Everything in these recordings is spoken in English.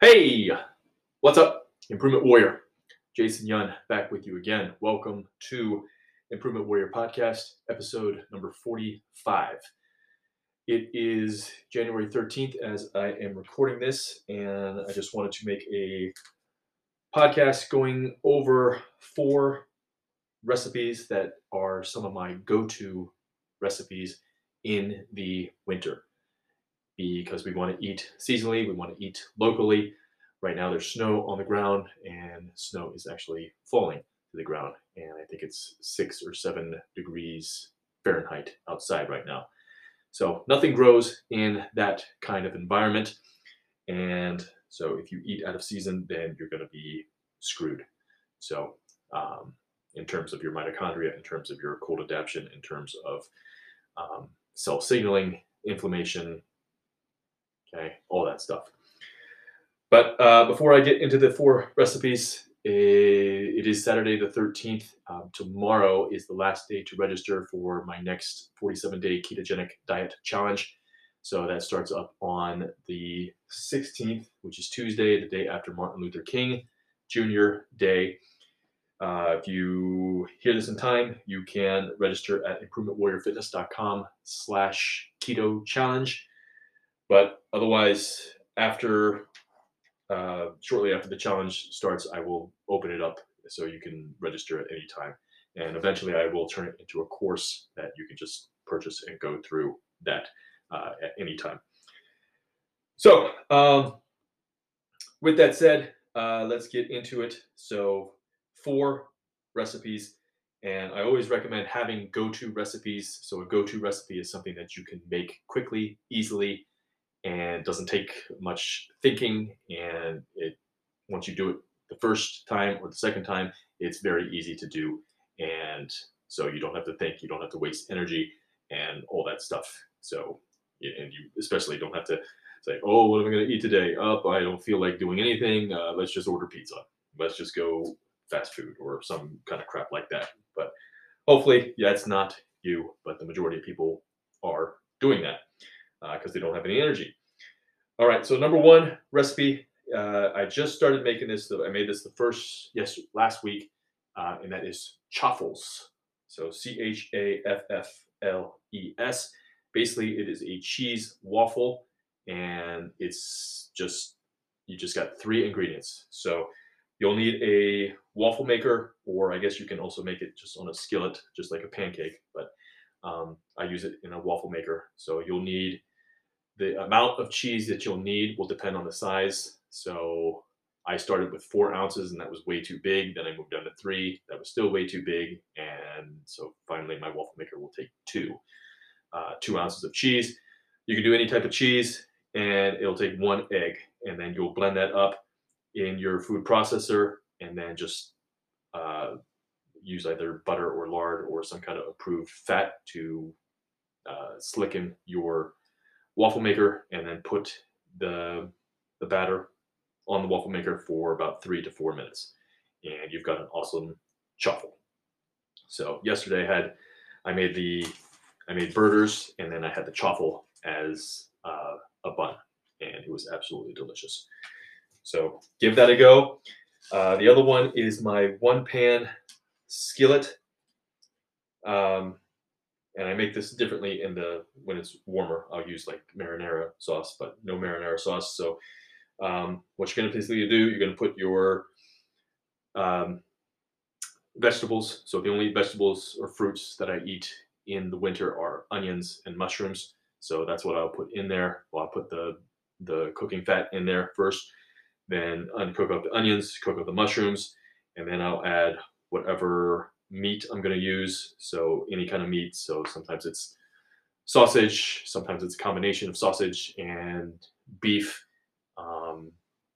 Hey, what's up, Improvement Warrior? Jason Yun back with you again. Welcome to Improvement Warrior Podcast, episode number 45. It is January 13th as I am recording this, and I just wanted to make a podcast going over four recipes that are some of my go to recipes in the winter because we want to eat seasonally, we want to eat locally. Right now, there's snow on the ground, and snow is actually falling to the ground. And I think it's six or seven degrees Fahrenheit outside right now. So nothing grows in that kind of environment. And so if you eat out of season, then you're going to be screwed. So, um, in terms of your mitochondria, in terms of your cold adaptation, in terms of um, cell signaling, inflammation, okay, all that stuff. But uh, before I get into the four recipes, it is Saturday the 13th. Um, tomorrow is the last day to register for my next 47 day ketogenic diet challenge. So that starts up on the 16th, which is Tuesday, the day after Martin Luther King Jr. Day. Uh, if you hear this in time, you can register at improvementwarriorfitness.com slash keto challenge. But otherwise, after uh, shortly after the challenge starts, I will open it up so you can register at any time. And eventually, I will turn it into a course that you can just purchase and go through that uh, at any time. So, um, with that said, uh, let's get into it. So, four recipes, and I always recommend having go to recipes. So, a go to recipe is something that you can make quickly, easily, and doesn't take much thinking. And it once you do it the first time or the second time, it's very easy to do. And so you don't have to think, you don't have to waste energy and all that stuff. So, and you especially don't have to say, oh, what am I going to eat today? Up, oh, I don't feel like doing anything. Uh, let's just order pizza. Let's just go fast food or some kind of crap like that. But hopefully, that's not you, but the majority of people are doing that because uh, they don't have any energy. All right, so number one recipe. Uh, I just started making this. I made this the first yes last week, uh, and that is chaffles. So C H A F F L E S. Basically, it is a cheese waffle, and it's just you just got three ingredients. So you'll need a waffle maker, or I guess you can also make it just on a skillet, just like a pancake. But um, I use it in a waffle maker. So you'll need the amount of cheese that you'll need will depend on the size. So I started with four ounces and that was way too big. Then I moved down to three. That was still way too big. And so finally my waffle maker will take two, uh, two ounces of cheese. You can do any type of cheese and it'll take one egg and then you'll blend that up in your food processor and then just uh, use either butter or lard or some kind of approved fat to uh, slicken your waffle maker and then put the the batter on the waffle maker for about three to four minutes, and you've got an awesome chaffle. So yesterday I had I made the I made burgers and then I had the chaffle as uh, a bun, and it was absolutely delicious. So give that a go. Uh, the other one is my one pan skillet. Um, and I make this differently in the when it's warmer. I'll use like marinara sauce, but no marinara sauce. So um, what you're going to basically do, you're going to put your um, vegetables. So the only vegetables or fruits that I eat in the winter are onions and mushrooms. So that's what I'll put in there. Well, I'll put the the cooking fat in there first, then uncook up the onions, cook up the mushrooms, and then I'll add whatever meat I'm going to use. So any kind of meat. So sometimes it's sausage, sometimes it's a combination of sausage and beef. Um,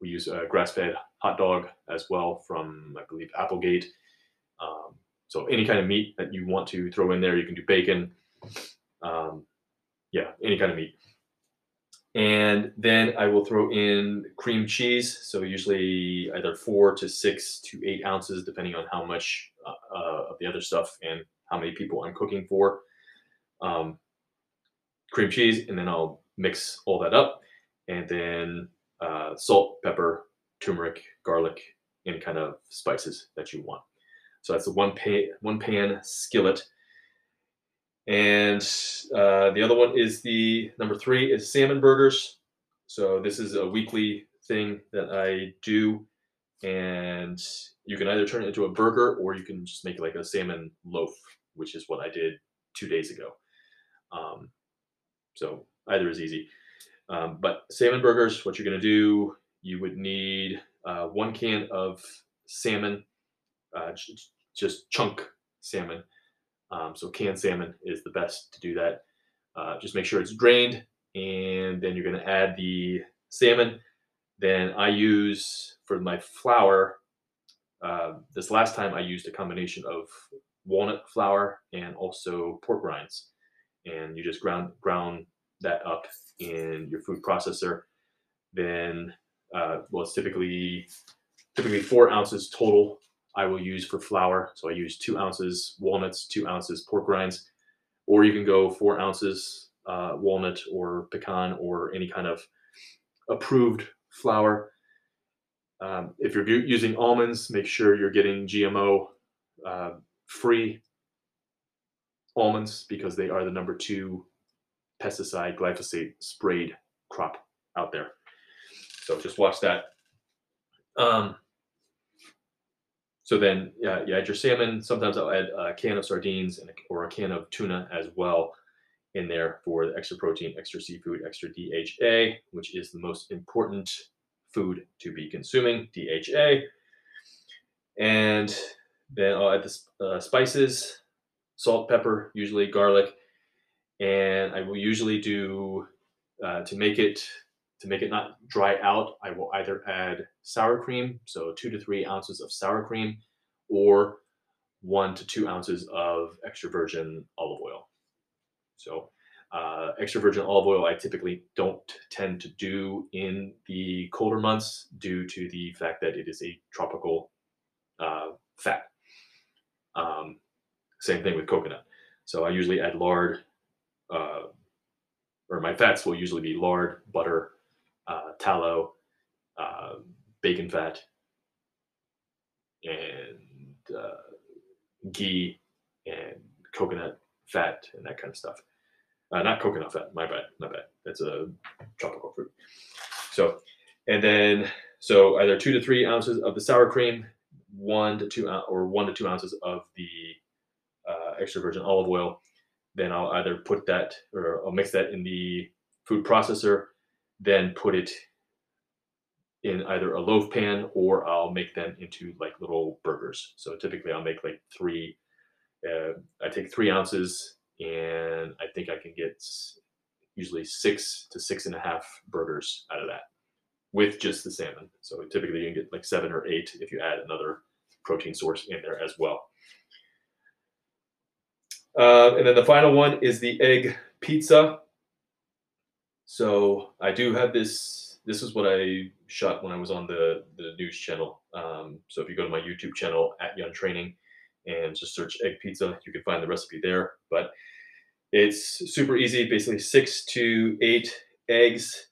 we use a grass-fed hot dog as well from, I believe, Applegate. Um, so any kind of meat that you want to throw in there, you can do bacon. Um, yeah, any kind of meat. And then I will throw in cream cheese. So usually either four to six to eight ounces, depending on how much uh, of the other stuff and how many people I'm cooking for. Um, cream cheese, and then I'll mix all that up. And then uh, salt, pepper, turmeric, garlic, any kind of spices that you want. So that's the one pan, one pan skillet. And uh, the other one is the number three is salmon burgers. So this is a weekly thing that I do, and you can either turn it into a burger or you can just make like a salmon loaf, which is what I did two days ago. Um, so either is easy. Um, but salmon burgers, what you're going to do, you would need uh, one can of salmon, uh, just chunk salmon. Um, so canned salmon is the best to do that. Uh, just make sure it's drained, and then you're going to add the salmon. Then I use for my flour. Uh, this last time I used a combination of walnut flour and also pork rinds, and you just ground ground that up in your food processor. Then, uh, well, it's typically typically four ounces total I will use for flour. So I use two ounces walnuts, two ounces pork rinds, or you can go four ounces uh, walnut or pecan or any kind of approved flour. Um, if you're using almonds, make sure you're getting GMO uh, free almonds because they are the number two pesticide glyphosate sprayed crop out there. So just watch that. Um, so then, yeah, you add your salmon. Sometimes I'll add a can of sardines and or a can of tuna as well in there for the extra protein, extra seafood, extra DHA, which is the most important food to be consuming, DHA. And then I'll add the uh, spices, salt, pepper, usually garlic, and I will usually do uh, to make it to make it not dry out, I will either add sour cream, so two to three ounces of sour cream, or one to two ounces of extra virgin olive oil. So, uh, extra virgin olive oil I typically don't tend to do in the colder months due to the fact that it is a tropical uh, fat. Um, same thing with coconut. So I usually add lard, uh, or my fats will usually be lard, butter, uh, tallow, uh, bacon fat, and uh, ghee and coconut fat and that kind of stuff. Uh, not coconut fat, my bad, my bad. That's a tropical fruit. So, and then so either two to three ounces of the sour cream, one to two or one to two ounces of the uh, extra virgin olive oil. Then I'll either put that or I'll mix that in the food processor then put it in either a loaf pan or I'll make them into like little burgers. So typically I'll make like three, uh, I take three ounces and I think I can get usually six to six and a half burgers out of that with just the salmon. So typically you can get like seven or eight if you add another protein source in there as well. Uh, and then the final one is the egg pizza. So I do have this. This is what I shot when I was on the the news channel. Um, so if you go to my YouTube channel at Yun Training and just search egg pizza, you can find the recipe there. But it's super easy. Basically, six to eight eggs,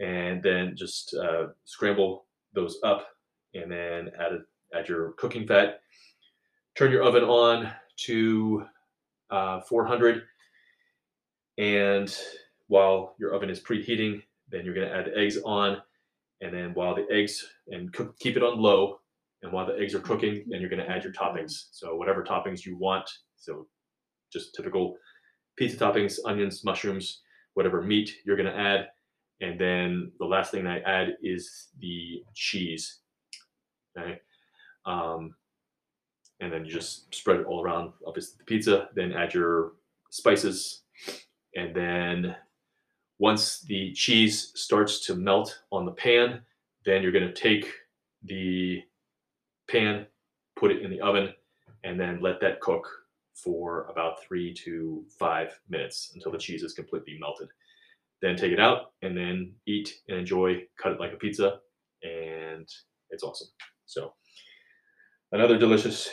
and then just uh, scramble those up, and then add add your cooking fat. Turn your oven on to uh, 400 and while your oven is preheating. Then you're going to add the eggs on, and then while the eggs and cook, keep it on low. And while the eggs are cooking, then you're going to add your toppings. So whatever toppings you want. So just typical pizza toppings, onions, mushrooms, whatever meat you're going to add. And then the last thing I add is the cheese. Okay. Um, and then you just spread it all around, obviously the pizza. Then add your spices, and then once the cheese starts to melt on the pan, then you're going to take the pan, put it in the oven, and then let that cook for about three to five minutes until the cheese is completely melted. Then take it out and then eat and enjoy. Cut it like a pizza, and it's awesome. So, another delicious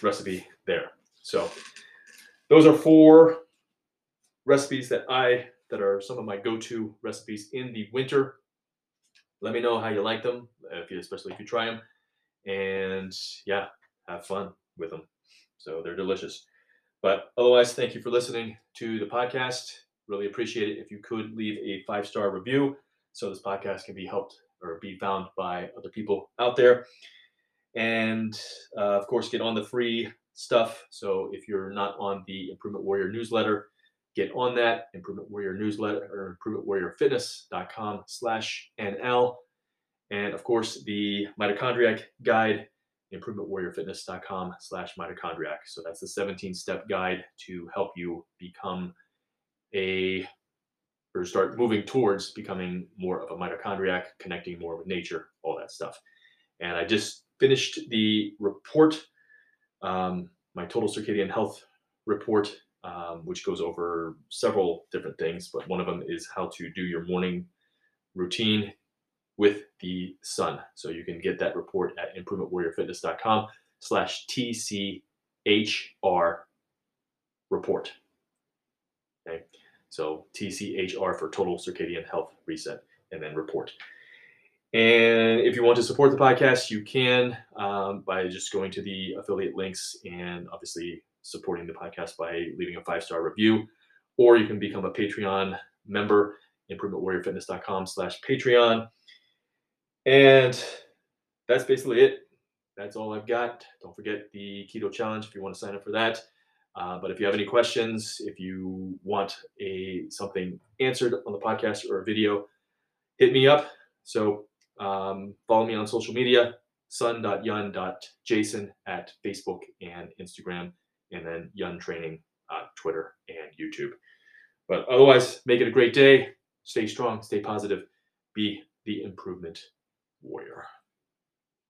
recipe there. So, those are four recipes that I that are some of my go-to recipes in the winter. let me know how you like them, if you, especially if you try them. And yeah, have fun with them. So they're delicious. But otherwise, thank you for listening to the podcast. Really appreciate it if you could leave a five star review so this podcast can be helped or be found by other people out there. And uh, of course, get on the free stuff. So if you're not on the Improvement Warrior newsletter, get on that Improvement Warrior newsletter or improvementwarriorfitness.com slash NL. And of course, the mitochondriac guide, improvementwarriorfitness.com slash mitochondriac. So that's the 17 step guide to help you become a or start moving towards becoming more of a mitochondriac, connecting more with nature, all that stuff. And I just finished the report, um, my total circadian health report, um, which goes over several different things, but one of them is how to do your morning routine with the sun. So you can get that report at improvementwarriorfitness.com slash TCHR report. Okay. So TCHR for Total Circadian Health Reset, and then report. And if you want to support the podcast, you can um, by just going to the affiliate links and obviously supporting the podcast by leaving a five star review, or you can become a Patreon member, improvementwarriorfitness.com slash Patreon. And that's basically it. That's all I've got. Don't forget the Keto Challenge if you want to sign up for that. Uh, but if you have any questions, if you want a something answered on the podcast or a video, hit me up. So um, follow me on social media, sun.yun.jason at Facebook and Instagram, and then Yun Training on Twitter and YouTube. But otherwise, make it a great day. Stay strong, stay positive, be the improvement warrior.